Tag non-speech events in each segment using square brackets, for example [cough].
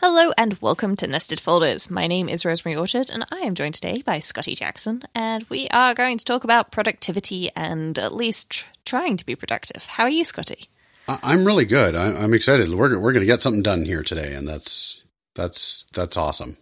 Hello and welcome to Nested Folders. My name is Rosemary Orchard and I am joined today by Scotty Jackson and we are going to talk about productivity and at least tr- trying to be productive. How are you, Scotty? I'm really good. I'm excited. We're we're going to get something done here today and that's that's that's awesome.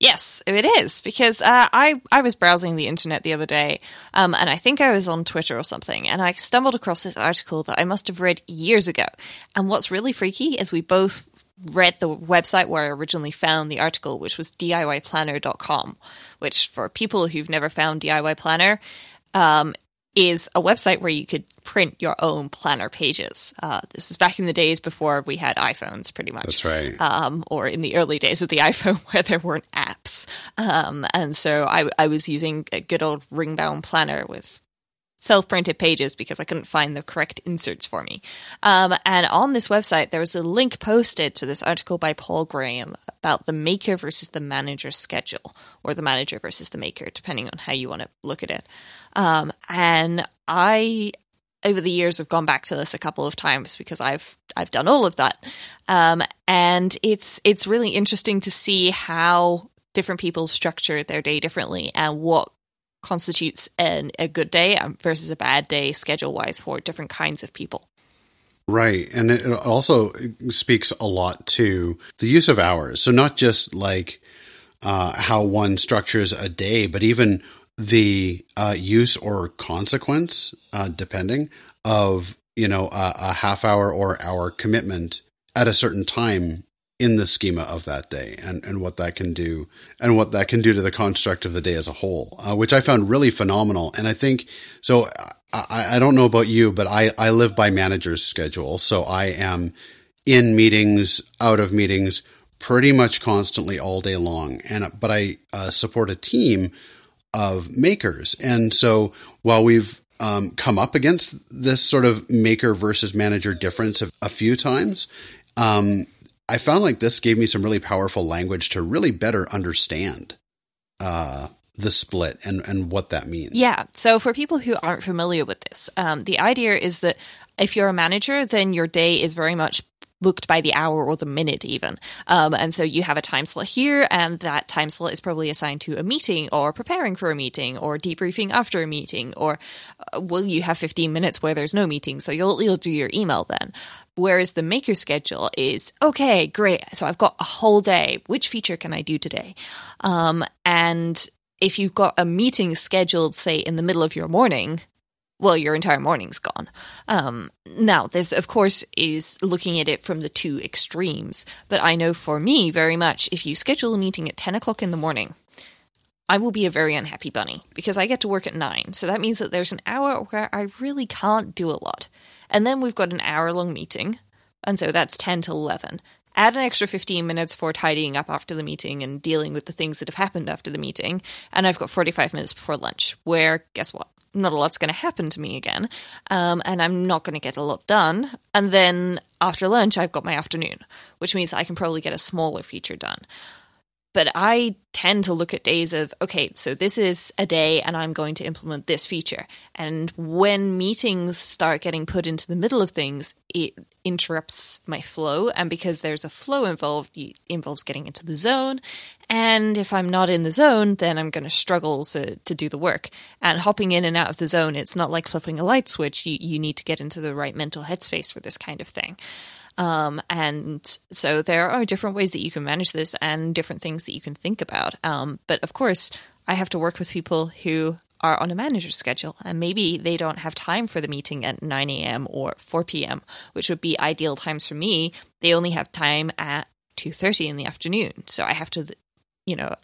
Yes, it is because uh, I I was browsing the internet the other day, um, and I think I was on Twitter or something, and I stumbled across this article that I must have read years ago. And what's really freaky is we both read the website where I originally found the article, which was DIYplanner.com, which for people who've never found DIY Planner, um, is a website where you could print your own planner pages. Uh, this is back in the days before we had iPhones, pretty much. That's right. Um, or in the early days of the [laughs] iPhone where there weren't apps. Um, and so I, I was using a good old ring bound planner with self printed pages because I couldn't find the correct inserts for me. Um, and on this website, there was a link posted to this article by Paul Graham about the maker versus the manager schedule, or the manager versus the maker, depending on how you want to look at it. Um, and I, over the years, have gone back to this a couple of times because I've I've done all of that, um, and it's it's really interesting to see how different people structure their day differently and what constitutes an, a good day versus a bad day schedule wise for different kinds of people. Right. And it also speaks a lot to the use of hours. So, not just like uh, how one structures a day, but even the uh, use or consequence, uh, depending, of you know a, a half hour or hour commitment at a certain time in the schema of that day and, and what that can do and what that can do to the construct of the day as a whole, uh, which I found really phenomenal. And I think so. I, I don't know about you, but I, I live by manager's schedule. So I am in meetings, out of meetings, pretty much constantly all day long. And but I uh, support a team of makers, and so while we've um, come up against this sort of maker versus manager difference a, few times, um, I found like this gave me some really powerful language to really better understand uh, the split and, and what that means. Yeah. So, for people who aren't familiar with this, um, the idea is that if you're a manager, then your day is very much booked by the hour or the minute even um, and so you have a time slot here and that time slot is probably assigned to a meeting or preparing for a meeting or debriefing after a meeting or uh, you have 15 minutes where there's no meeting so you'll you'll do your email then Whereas the maker schedule is okay, great. So I've got a whole day. Which feature can I do today? Um, and if you've got a meeting scheduled, say, in the middle of your morning, well, your entire morning's gone. Um, now, this, of course, is looking at it from the two extremes. But I know for me, very much, if you schedule a meeting at 10 o'clock in the morning, I will be a very unhappy bunny because I get to work at 9. So that means that there's an hour where I really can't do a lot. And then we've got an hour long meeting, and so that's 10 to 11. Add an extra 15 minutes for tidying up after the meeting and dealing with the things that have happened after the meeting, and I've got 45 minutes before lunch, where, guess what? Not a lot's going to happen to me again, um, and I'm not going to get a lot done. And then after lunch, I've got my afternoon, which means I can probably get a smaller feature done. But I tend to look at days of, okay, so this is a day and I'm going to implement this feature. And when meetings start getting put into the middle of things, it interrupts my flow. And because there's a flow involved, it involves getting into the zone. And if I'm not in the zone, then I'm going to struggle to, do the work. And hopping in and out of the zone, it's not like flipping a light switch. You, you need to get into the right mental headspace for this kind of thing. Um, and so there are different ways that you can manage this and different things that you can think about. Um, but of course, I have to work with people who are on a manager's schedule and maybe they don't have time for the meeting at 9 a.m. or 4 p.m., which would be ideal times for me. They only have time at 2:30 in the afternoon. So I have to you know,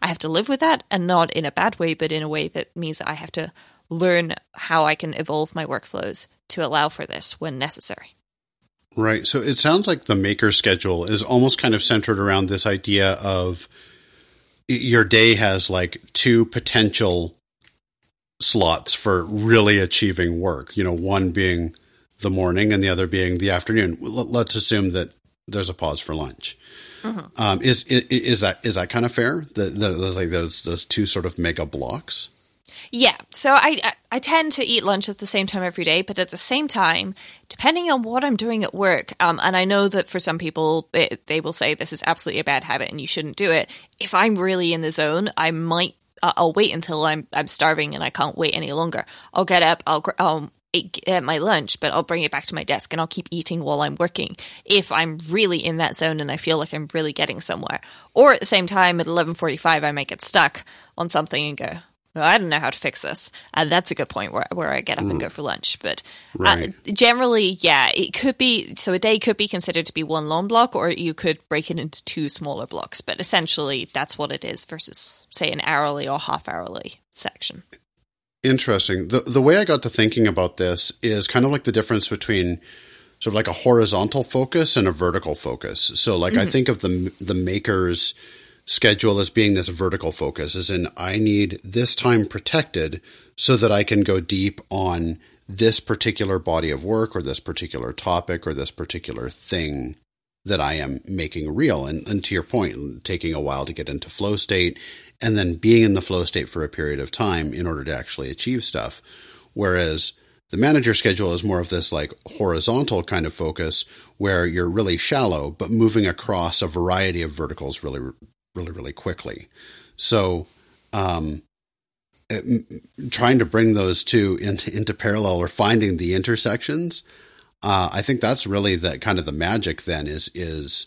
I have to live with that and not in a bad way, but in a way that means I have to learn how I can evolve my workflows to allow for this when necessary. Right. So it sounds like the maker schedule is almost kind of centered around this idea of your day has like two potential slots for really achieving work. You know, one being the morning and the other being the afternoon. Let's assume that there's a pause for lunch. Mm-hmm. Um, is, is, is that is that kind of fair? That those like those those two sort of mega blocks. Yeah, so I, I tend to eat lunch at the same time every day, but at the same time, depending on what I'm doing at work, um, and I know that for some people they, they will say this is absolutely a bad habit and you shouldn't do it. If I'm really in the zone, I might I'll wait until I'm I'm starving and I can't wait any longer. I'll get up, I'll I'll eat my lunch, but I'll bring it back to my desk and I'll keep eating while I'm working if I'm really in that zone and I feel like I'm really getting somewhere. Or at the same time at 11:45 I might get stuck on something and go, I don't know how to fix this. And that's a good point where, where I get up mm. and go for lunch. But uh, right. uh, generally, yeah, it could be so a day could be considered to be one long block, or you could break it into two smaller blocks. But essentially, that's what it is versus, say, an hourly or half hourly section. Interesting. The, the way I got to thinking about this is kind of like the difference between sort of like a horizontal focus and a vertical focus. So, like, mm-hmm. I think of the, the makers schedule as being this vertical focus, as in I need this time protected so that I can go deep on this particular body of work or this particular topic or this particular thing that I am making real. And, and to your point, taking a while to get into flow state and then being in the flow state for a period of time in order to actually achieve stuff. Whereas the manager schedule is more of this like horizontal kind of focus where you're really shallow, but moving across a variety of verticals really, really, really quickly. So, um, trying to bring those two into, into parallel or finding the intersections, uh, I think that's really the kind of the magic. Then is is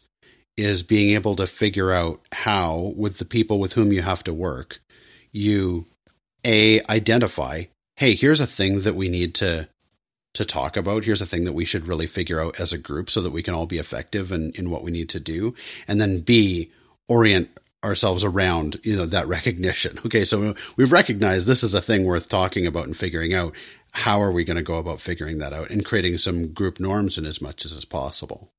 is being able to figure out how, with the people with whom you have to work, you a identify. Hey, here's a thing that we need to to talk about. Here's a thing that we should really figure out as a group so that we can all be effective in, in what we need to do. And then B, orient ourselves around you know that recognition okay so we've recognized this is a thing worth talking about and figuring out how are we going to go about figuring that out and creating some group norms in as much as is possible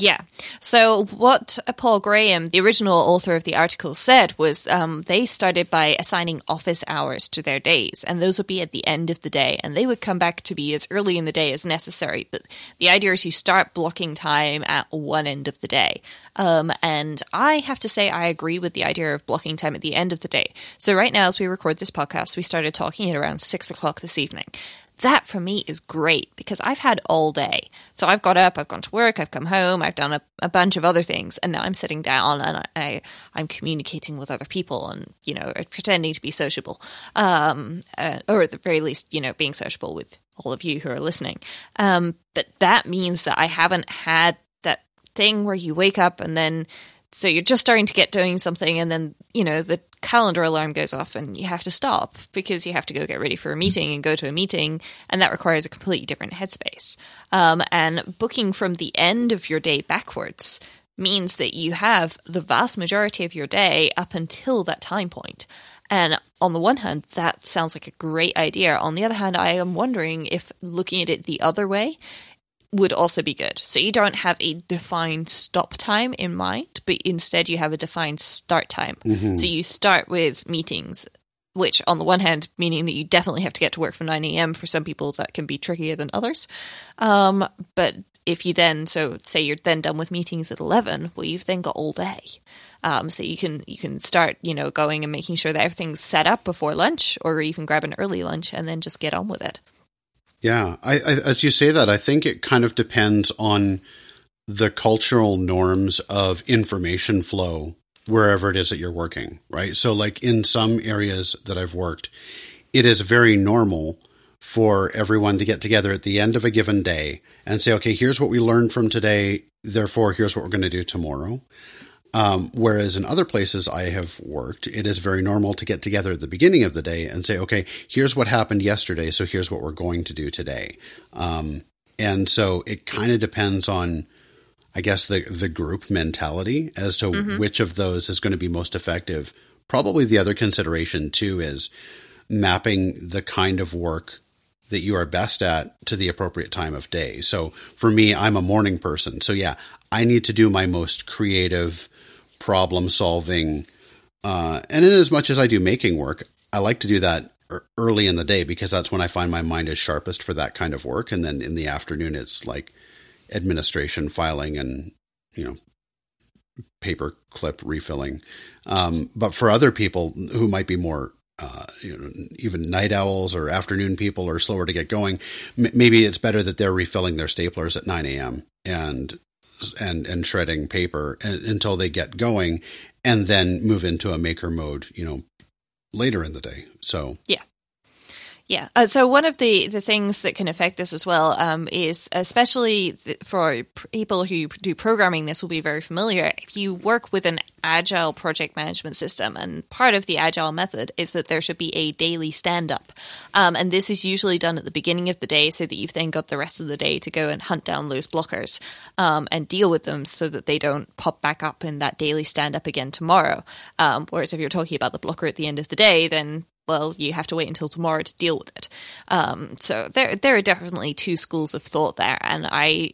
yeah. So, what Paul Graham, the original author of the article, said was um, they started by assigning office hours to their days, and those would be at the end of the day, and they would come back to be as early in the day as necessary. But the idea is you start blocking time at one end of the day. Um, and I have to say, I agree with the idea of blocking time at the end of the day. So, right now, as we record this podcast, we started talking at around six o'clock this evening that for me is great because I've had all day. So I've got up, I've gone to work, I've come home, I've done a, a bunch of other things, and now I'm sitting down and I, I am communicating with other people and you know pretending to be sociable, um, uh, or at the very least, you know, being sociable with all of you who are listening. Um, but that means that I haven't had thing where you wake up and then so you're just starting to get doing something and then you know the calendar alarm goes off and you have to stop because you have to go get ready for a meeting and go to a meeting, and that requires a completely different headspace. Um, and booking from the end of your day backwards means that you have the vast majority of your day up until that time point. And on the one hand, that sounds like a great idea. On the other hand, I am wondering if looking at it the other way, would also be good. So you don't have a defined stop time in mind, but instead you have a defined start time. Mm-hmm. So you start with meetings, which on the one hand, meaning that you definitely have to get to work from 9 a.m. For some people, that can be trickier than others. Um, but if you then, so say you're then done with meetings at 11, well, you've then got all day. Um, so you can you can start you know going and making sure that everything's set up before lunch, or you can grab an early lunch and then just get on with it. Yeah, I, I, as you say that, I think it kind of depends on the cultural norms of information flow wherever it is that you're working, right? So, like in some areas that I've worked, it is very normal for everyone to get together at the end of a given day and say, okay, here's what we learned from today. Therefore, here's what we're going to do tomorrow. Um, whereas in other places I have worked, it is very normal to get together at the beginning of the day and say, okay, here's what happened yesterday, so here's what we're going to do today. Um, and so it kind of depends on, I guess, the, the group mentality as to mm-hmm. which of those is going to be most effective. Probably the other consideration, too, is mapping the kind of work that you are best at to the appropriate time of day. So for me, I'm a morning person. So yeah, I need to do my most creative, problem solving. Uh, and in as much as I do making work, I like to do that early in the day because that's when I find my mind is sharpest for that kind of work. And then in the afternoon, it's like administration, filing, and you know, paper clip refilling. Um, but for other people who might be more uh, you know, even night owls or afternoon people are slower to get going. M- maybe it's better that they're refilling their staplers at 9 a.m. and and and shredding paper until they get going, and then move into a maker mode. You know, later in the day. So yeah, yeah. Uh, so one of the, the things that can affect this as well um, is, especially th- for people who do programming, this will be very familiar. If you work with an agile project management system, and part of the agile method is that there should be a daily stand up, um, and this is usually done at the beginning of the day, so that you've then got the rest of the day to go and hunt down those blockers um, and deal with them, so that they don't pop back up in that daily stand up again tomorrow. Um, whereas if you're talking about the blocker at the end of the day, then well, you have to wait until tomorrow to deal with it. Um, so there, there are definitely two schools of thought there, and I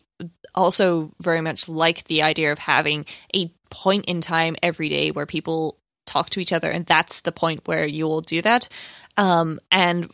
also very much like the idea of having a point in time every day where people talk to each other, and that's the point where you will do that. Um, and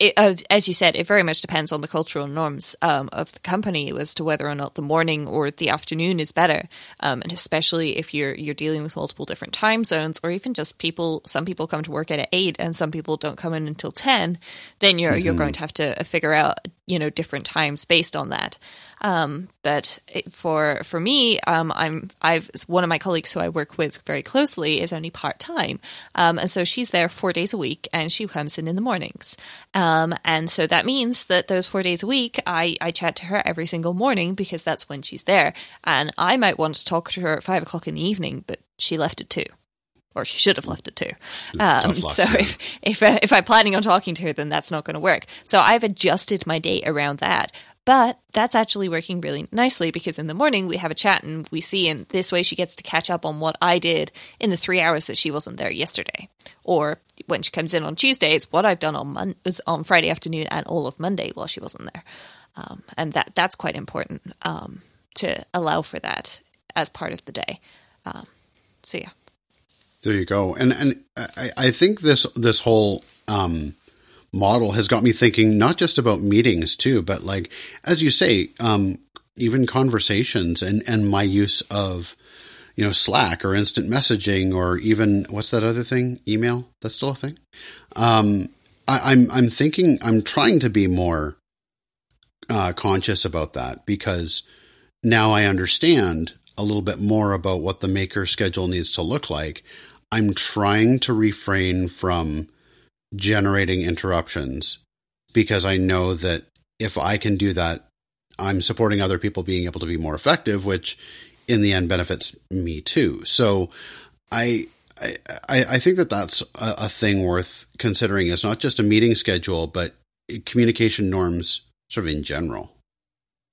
it, uh, as you said, it very much depends on the cultural norms um, of the company as to whether or not the morning or the afternoon is better, um, and especially if you're you're dealing with multiple different time zones, or even just people. Some people come to work at eight, and some people don't come in until ten. Then you're mm-hmm. you're going to have to figure out you know different times based on that. Um, but for for me, um, I'm I've one of my colleagues who I work with very closely is only part time, um, and so she's there four days a week, and she comes in in the mornings, um, and so that means that those four days a week, I I chat to her every single morning because that's when she's there, and I might want to talk to her at five o'clock in the evening, but she left at two or she should have left it too. Um, luck, so yeah. if if, if I'm planning on talking to her, then that's not going to work. So I've adjusted my day around that. But that's actually working really nicely because in the morning we have a chat and we see, and this way she gets to catch up on what I did in the three hours that she wasn't there yesterday. Or when she comes in on Tuesday, it's what I've done on Mon- on Friday afternoon and all of Monday while she wasn't there. Um, and that that's quite important um, to allow for that as part of the day. Um, so yeah. There you go. And and I, I think this this whole um, model has got me thinking not just about meetings too, but like as you say, um, even conversations and and my use of you know Slack or instant messaging or even what's that other thing? Email. That's still a thing. Um, I, I'm I'm thinking I'm trying to be more uh, conscious about that because now I understand a little bit more about what the maker schedule needs to look like. I'm trying to refrain from generating interruptions because I know that if I can do that, I'm supporting other people being able to be more effective, which in the end benefits me too. So I I, I think that that's a, a thing worth considering. It's not just a meeting schedule, but communication norms sort of in general.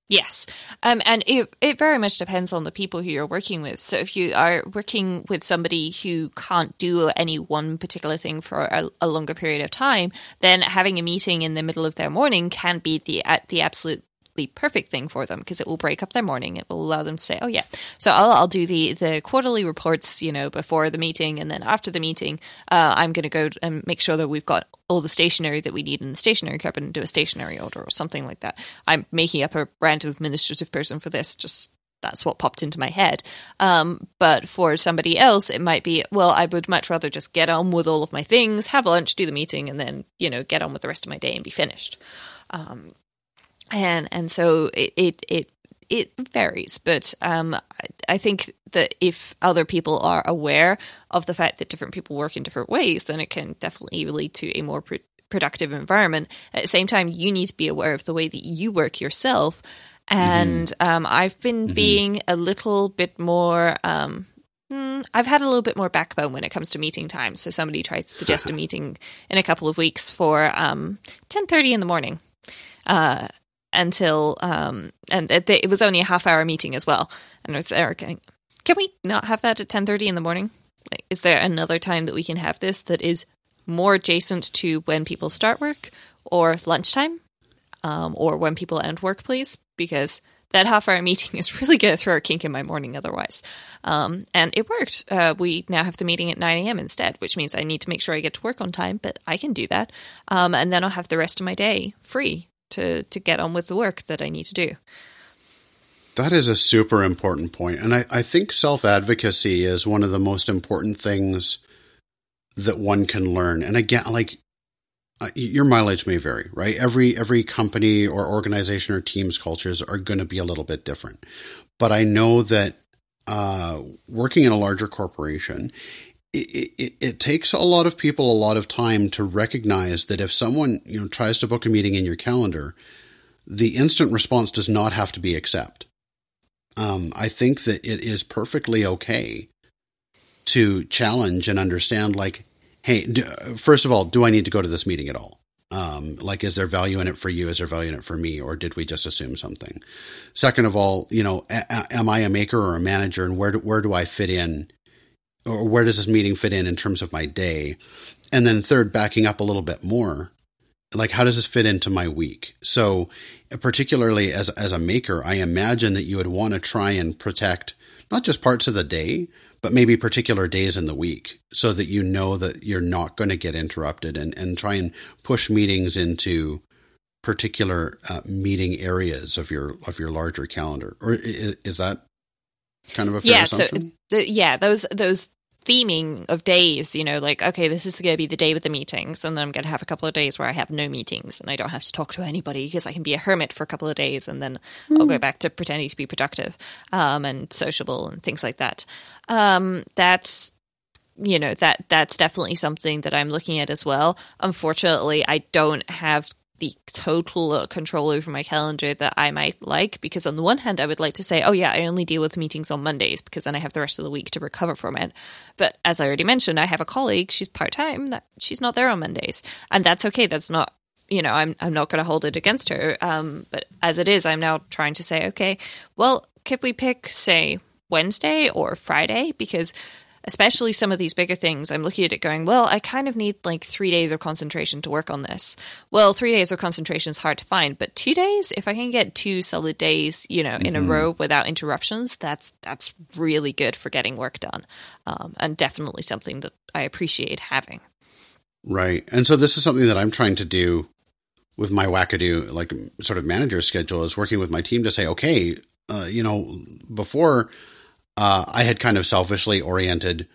Yes. Um, and it, it very much depends on the people who you're working with. So if you are working with somebody who can't do any one particular thing for a, a longer period of time, then having a meeting in the middle of their morning can be the, at the absolute the perfect thing for them because it will break up their morning. It will allow them to say, "Oh yeah, so I'll, I'll do the the quarterly reports, you know, before the meeting, and then after the meeting, uh, I'm going to go and make sure that we've got all the stationery that we need in the stationery cupboard and do a stationery order or something like that." I'm making up a random administrative person for this, just that's what popped into my head. Um, but for somebody else, it might be, well, I would much rather just get on with all of my things, have lunch, do the meeting, and then, you know, get on with the rest of my day and be finished. Um, and and so it it it, it varies, but um, I, I think that if other people are aware of the fact that different people work in different ways, then it can definitely lead to a more pr- productive environment. At the same time, you need to be aware of the way that you work yourself. And mm-hmm. um, I've been mm-hmm. being a little bit more. Um, hmm, I've had a little bit more backbone when it comes to meeting times. So somebody tried to suggest a [laughs] meeting in a couple of weeks for um, ten thirty in the morning. Uh, until um, and it, it, was only a half hour meeting as well. And I was there going, can we not have that at ten thirty in the morning? Like, is there another time that we can have this that is more adjacent to when people start work or lunchtime, um, or when people end work, please? Because that half hour meeting is really going to throw a kink in my morning otherwise. Um, and it worked. Uh, we now have the meeting at 9 a.m. instead, which means I need to make sure I get to work on time, but I can do that. Um, and then I'll have the rest of my day free to to get on with the work that I need to do. That is a super important point. And I, I think self advocacy is one of the most important things that one can learn. And again, like uh, your mileage may vary, right? Every every company or organization or team's cultures are going to be a little bit different. But I know that uh, working in a larger corporation, it, it, it, takes a lot of people a lot of time to recognize that if someone you know tries to book a meeting in your calendar, the instant response does not have to be accept. Um, I think that it is perfectly okay to challenge and understand, like, hey, do, first of all, do I need to go to this meeting at all? Um, like, is there value in it for you? Is there value in it for me? Or did we just assume something? Second of all, you know, a- am I a maker or a manager and where do, where do I fit in? Or where does this meeting fit in in terms of my day? And then third, backing up a little bit more, like how does this fit into my week? So, particularly as as a maker, I imagine that you would want to try and protect not just parts of the day, but maybe particular days in the week so that you know that you're not going to get interrupted and, and try and push meetings into particular uh, meeting areas of your of your larger calendar or is, is that kind of a fair yeah assumption? so the, yeah those those theming of days, you know, like, okay, this is going to be the day with the meetings, and then I'm going to have a couple of days where I have no meetings and I don't have to talk to anybody because I can be a hermit for a couple of days and then mm. I'll go hmm. back to pretending to be productive um, and sociable and things like that. Um, that's you know that that's definitely something that I'm looking at as well. Unfortunately, I don't have the total control over my calendar that I might like. Because on the one hand, I would like to say, oh, yeah, I only deal with meetings on Mondays because then I have the rest of the week to recover from it. But as I already mentioned, I have a colleague, she's part time, that she's not there on Mondays. And that's okay. That's not, you know, I'm, I'm not going to hold it against her. Um, but as it is, I'm now trying to say, okay, well, could we pick, say, Wednesday or Friday? Because especially some of these bigger things, I'm looking at it going, well, I kind of need like three days of concentration to work on this. Well, three days of concentration is hard to find, but two days, if I can get two solid days, you know, in mm-hmm. a row without interruptions, that's that's really good for getting work done, um, and definitely something that I appreciate having. Right, and so this is something that I'm trying to do with my wackadoo, like sort of manager schedule, is working with my team to say, okay, uh, you know, before uh, I had kind of selfishly oriented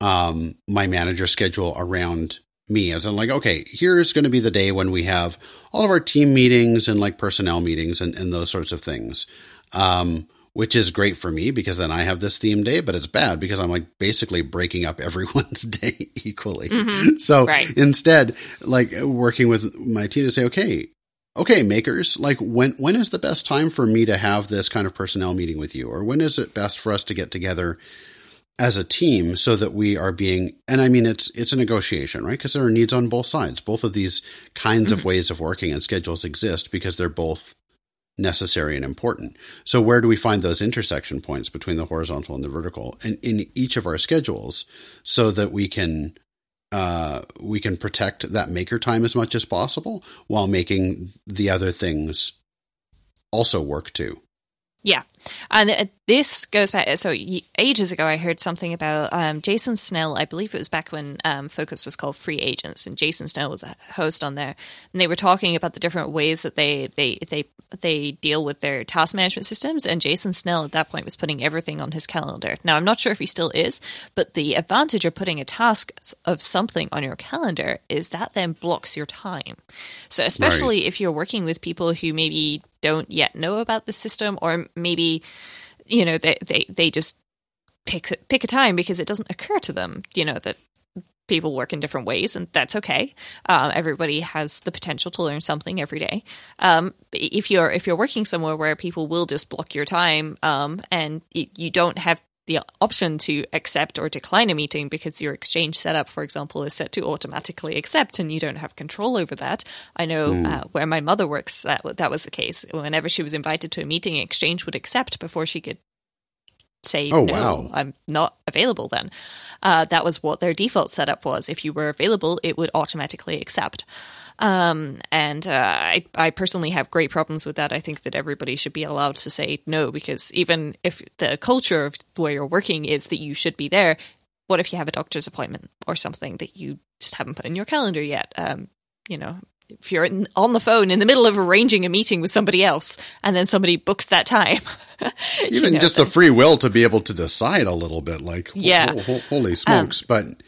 um, my manager schedule around me. As I'm like, okay, here's going to be the day when we have all of our team meetings and like personnel meetings and, and those sorts of things. Um, which is great for me because then I have this theme day, but it's bad because I'm like basically breaking up [laughs] everyone's day equally. Mm-hmm. So right. instead, like working with my team to say, okay, okay, makers, like when when is the best time for me to have this kind of personnel meeting with you, or when is it best for us to get together as a team so that we are being and I mean it's it's a negotiation, right? Because there are needs on both sides. Both of these kinds mm-hmm. of ways of working and schedules exist because they're both necessary and important. So where do we find those intersection points between the horizontal and the vertical and in each of our schedules so that we can uh, we can protect that maker time as much as possible while making the other things also work too. Yeah. And this goes back. So ages ago, I heard something about um, Jason Snell. I believe it was back when um, Focused was called Free Agents, and Jason Snell was a host on there. And they were talking about the different ways that they they they they deal with their task management systems. And Jason Snell at that point was putting everything on his calendar. Now I'm not sure if he still is, but the advantage of putting a task of something on your calendar is that then blocks your time. So especially right. if you're working with people who maybe don't yet know about the system, or maybe you know they they, they just pick pick a time because it doesn't occur to them you know that people work in different ways and that's okay. Um, everybody has the potential to learn something every day. Um, if you're if you're working somewhere where people will just block your time um, and you don't have the option to accept or decline a meeting because your exchange setup, for example, is set to automatically accept and you don't have control over that. I know mm. uh, where my mother works, that, that was the case. Whenever she was invited to a meeting, exchange would accept before she could say, oh, no, wow. I'm not available then. Uh, that was what their default setup was. If you were available, it would automatically accept. Um, and uh, I, I personally have great problems with that. I think that everybody should be allowed to say no because even if the culture of where you're working is that you should be there, what if you have a doctor's appointment or something that you just haven't put in your calendar yet? Um, you know, if you're in, on the phone in the middle of arranging a meeting with somebody else and then somebody books that time. [laughs] Even know, just the free will to be able to decide a little bit like, yeah. holy smokes. Um, but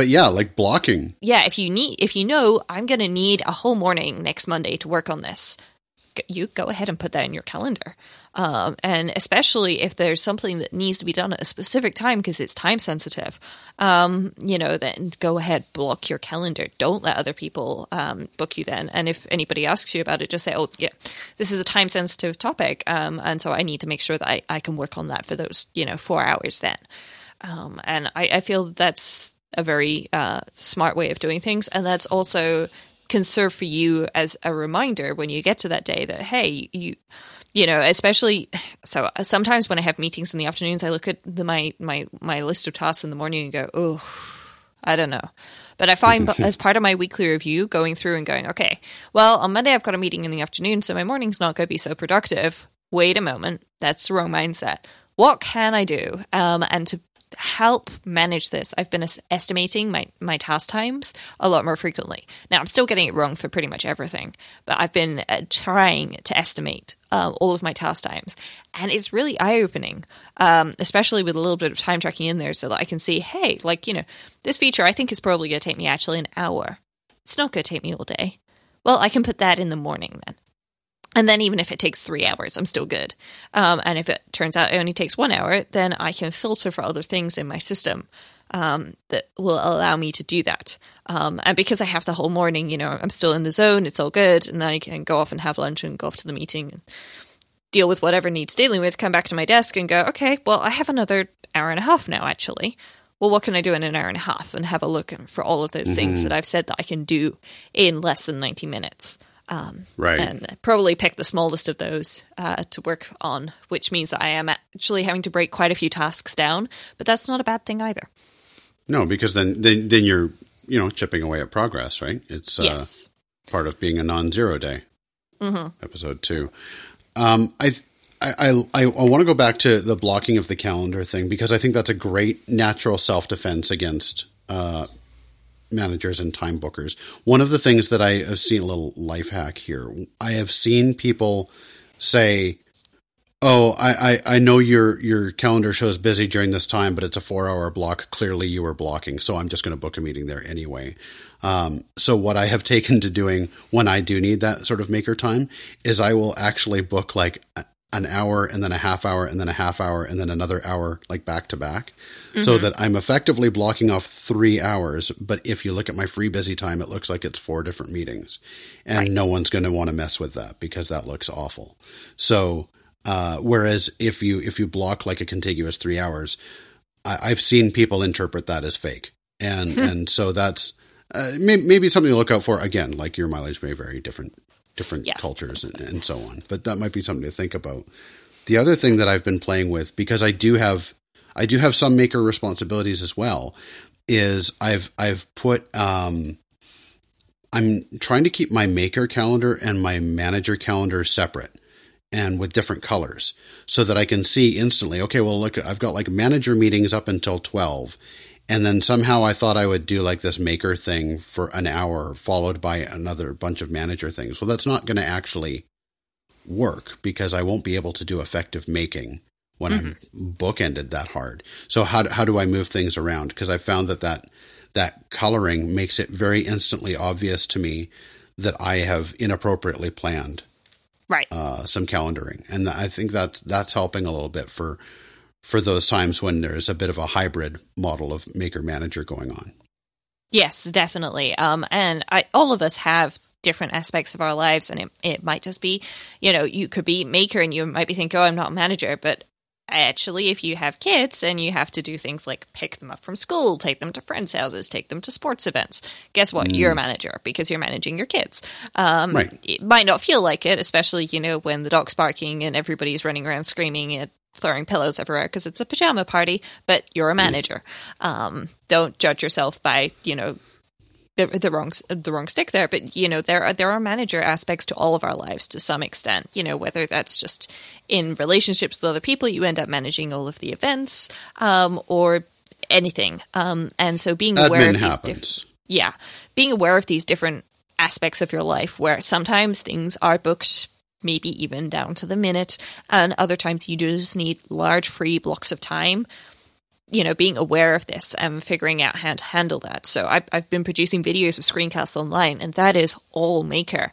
but yeah, like blocking. Yeah, if you need, if you know, I'm going to need a whole morning next Monday to work on this, you go ahead and put that in your calendar. Um, and especially if there's something that needs to be done at a specific time because it's time sensitive, um, you know, then go ahead, block your calendar. Don't let other people um, book you then. And if anybody asks you about it, just say, oh, yeah, this is a time sensitive topic. Um, and so I need to make sure that I, I can work on that for those, you know, four hours then. Um, and I, I feel that's a very uh, smart way of doing things. And that's also can serve for you as a reminder when you get to that day that, hey, you you know, especially so sometimes when I have meetings in the afternoons, I look at the, my my my list of tasks in the morning and go, oh, I don't know. But I find as part of my weekly review, going through and going, okay, well, on Monday I've got a meeting in the afternoon, so my morning's not going to be so productive. Wait a moment, that's the wrong mindset. What can I do? Um, and to help manage this, I've been estimating my, my task times a lot more frequently. Now, I'm still getting it wrong for pretty much everything, but I've been uh, trying to estimate um, all of my task times. And it's really eye opening, um, especially with a little bit of time tracking in there so that I can see, hey, like, you know, this feature I think is probably going to take me actually an hour. It's not going to take me all day. Well, I can put that in the morning then. And then, even if it takes three hours, I'm still good. Um, and if it turns out it only takes one hour, then I can filter for other things in my system um, that will allow me to do that. Um, and because I have the whole morning, you know, I'm still in the zone, it's all good. And then I can go off and have lunch and go off to the meeting and deal with whatever needs dealing with, come back to my desk and go, okay, well, I have another hour and a half now, actually. Well, what can I do in an hour and a half? And have a look for all of those mm-hmm. things that I've said that I can do in less than 90 minutes. Um, right. And probably pick the smallest of those uh, to work on, which means I am actually having to break quite a few tasks down, but that's not a bad thing either. No, because then then, then you're you know chipping away at progress, right? It's uh, part of being a non-zero day. Mm-hmm. Episode two. Um, I. I, I, I want to go back to the blocking of the calendar thing because I think that's a great natural self defense against uh, managers and time bookers. One of the things that I have seen a little life hack here, I have seen people say, Oh, I, I, I, know your your calendar shows busy during this time, but it's a four hour block. Clearly, you were blocking, so I'm just going to book a meeting there anyway. Um, so, what I have [laughs] taken to doing when I do need that sort of maker time is I will actually book like an hour and then a half hour and then a half hour and then another hour, like back to back, mm-hmm. so that I'm effectively blocking off three hours. But if you look at my free busy time, it looks like it's four different meetings, and right. no one's going to want to mess with that because that looks awful. So uh, whereas if you if you block like a contiguous three hours, I, have seen people interpret that as fake, and hmm. and so that's uh, maybe, maybe, something to look out for. Again, like your mileage may vary different different yes. cultures and, and so on, but that might be something to think about. The other thing that I've been playing with because I do have I do have some maker responsibilities as well is I've I've put um, I'm trying to keep my maker calendar and my manager calendar separate and with different colors so that I can see instantly, okay, well, look, I've got like manager meetings up until 12. And then somehow I thought I would do like this maker thing for an hour, followed by another bunch of manager things. Well, that's not going to actually work because I won't be able to do effective making when mm-hmm. I'm bookended that hard. So how do, how do I move things around? Because I found that, that that coloring makes it very instantly obvious to me that I have inappropriately planned right uh, some calendaring and i think that's that's helping a little bit for for those times when there's a bit of a hybrid model of maker manager going on yes definitely um, and I, all of us have different aspects of our lives and it, it might just be you know you could be maker and you might be thinking oh i'm not a manager but actually, if you have kids and you have to do things like pick them up from school, take them to friends' houses, take them to sports events, guess what? Mm. You're a manager because you're managing your kids. Um, right. It might not feel like it, especially, you know, when the dog's barking and everybody's running around screaming and throwing pillows everywhere because it's a pajama party, but you're a manager. Um, don't judge yourself by, you know, the, the wrong the wrong stick there, but you know there are there are manager aspects to all of our lives to some extent. You know whether that's just in relationships with other people, you end up managing all of the events, um, or anything. Um, and so being Admin aware of happens. these different, yeah, being aware of these different aspects of your life, where sometimes things are booked maybe even down to the minute, and other times you just need large free blocks of time you know, being aware of this and figuring out how to handle that. So I've, I've been producing videos of screencasts online, and that is all Maker.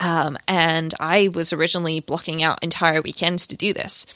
Um, and I was originally blocking out entire weekends to do this.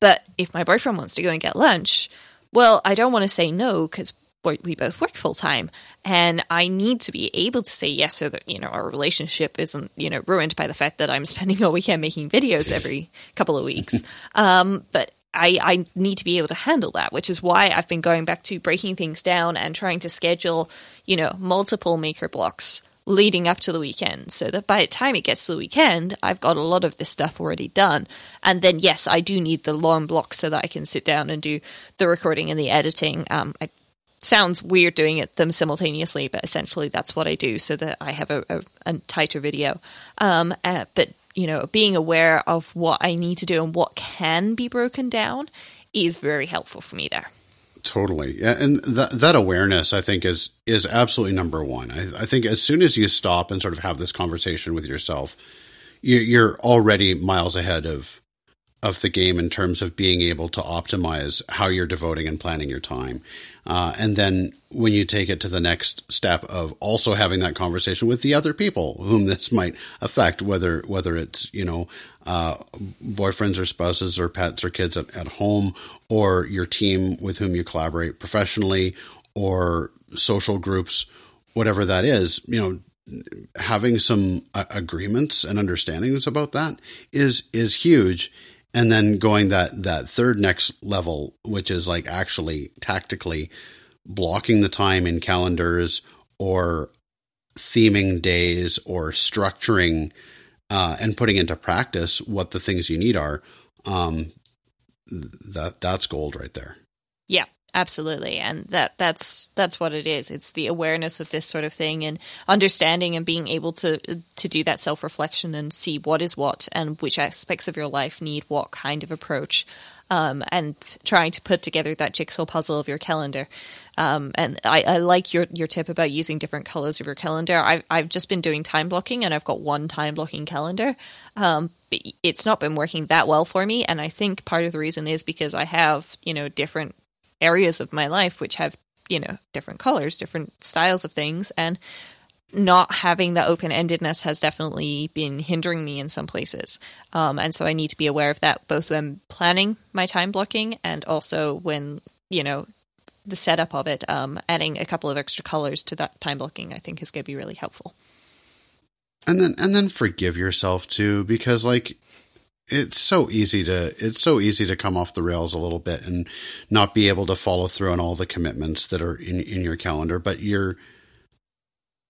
But if my boyfriend wants to go and get lunch, well, I don't want to say no because we both work full time and I need to be able to say yes so that, you know, our relationship isn't, you know, ruined by the fact that I'm [laughs] spending a weekend making videos every couple of weeks. [laughs] Um, but I, I need to be able to handle that, which is why I've been going back to breaking things down and trying to schedule, you know, multiple maker blocks leading up to the weekend so that by the time it gets to the weekend, I've got a lot of this stuff already done. And then, yes, I do need the long blocks so that I can sit down and do the recording and the editing. Um, it sounds weird doing it them simultaneously, but essentially that's what I do so that I have a, a, a tighter video. Um, uh, but you know, being aware of what I need to do and what can be broken down is very helpful for me there. Totally, yeah, and that that awareness, I think, is is absolutely number one. I, I think as soon as you stop and sort of have this conversation with yourself, you, you're already miles ahead of of the game in terms of being able to optimize how you're devoting and planning your time. Uh, and then when you take it to the next step of also having that conversation with the other people whom this might affect, whether whether it's you know uh, boyfriends or spouses or pets or kids at, at home, or your team with whom you collaborate professionally, or social groups, whatever that is, you know having some uh, agreements and understandings about that is is huge and then going that that third next level which is like actually tactically blocking the time in calendars or theming days or structuring uh, and putting into practice what the things you need are um, that that's gold right there. Yeah absolutely. And that that's that's what it is. It's the awareness of this sort of thing and understanding and being able to to do that self-reflection and see what is what and which aspects of your life need what kind of approach um, and trying to put together that jigsaw puzzle of your calendar. Um, and I, I, like your your tip about using different colors of your calendar. I've, I've just been doing time blocking and i've got one time blocking calendar. Um, it's not been working that well for me. And i think part of the reason is because i have you know different areas of my life which have you know different colors different styles of things and not having the open endedness has definitely been hindering me in some places. Um, and so I need to be aware of that both when planning my time blocking and also when, you know, the setup of it, um, adding a couple of extra colors to that time blocking, I think is going to be really helpful. And then, and then forgive yourself too, because like it's so easy to it's so easy to come off the rails a little bit and not be able to follow through on all the commitments that are in in your calendar but you're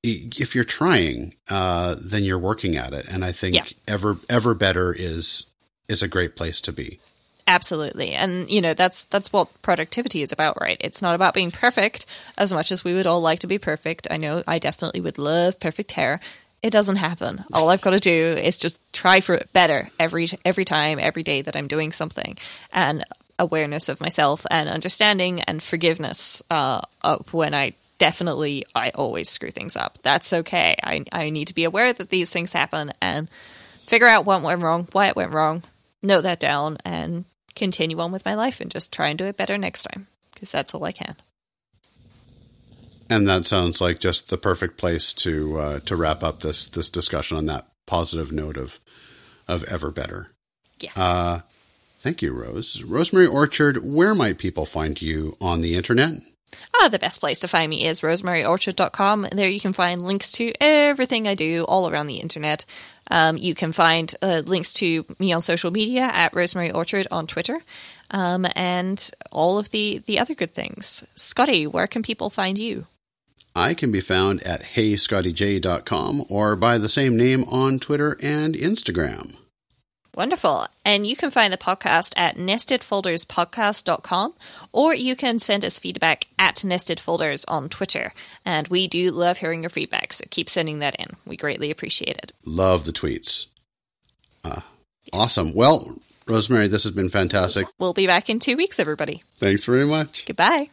if you're trying uh, then you're working at it. And i think yeah. ever ever better is is a great place to be. Absolutely. And you know that's that's what productivity is about right? It's not about being perfect as much as we would all like to be perfect. I know i definitely would love perfect hair it doesn't happen. All I've got to do is just try for it better every every time, every day that I'm doing something, and awareness of myself and understanding and forgiveness uh, of when I definitely I always screw things up. That's okay. I I need to be aware that these things happen and figure out what went wrong, why it went wrong, note that down, and continue on with my life and just try and do it better next time because that's all I can. And that sounds like just the perfect place to uh, to wrap up this this discussion on that positive note of of ever better. Yes. Uh, thank you, Rose. Rosemary Orchard. Where might people find you on the internet? Ah, the best place to find me is rosemaryorchard.com. There you can find links to everything I do all around the internet. Um, you can find uh, links to me on social media at Rosemary Orchard on Twitter, um, and all of the the other good things. Scotty, where can people find you? I can be found at heyscottyj.com or by the same name on Twitter and Instagram. Wonderful. And you can find the podcast at nestedfolderspodcast.com or you can send us feedback at nestedfolders on Twitter. And we do love hearing your feedback, so keep sending that in. We greatly appreciate it. Love the tweets. Uh, awesome. Well, Rosemary, this has been fantastic. We'll be back in two weeks, everybody. Thanks very much. Goodbye.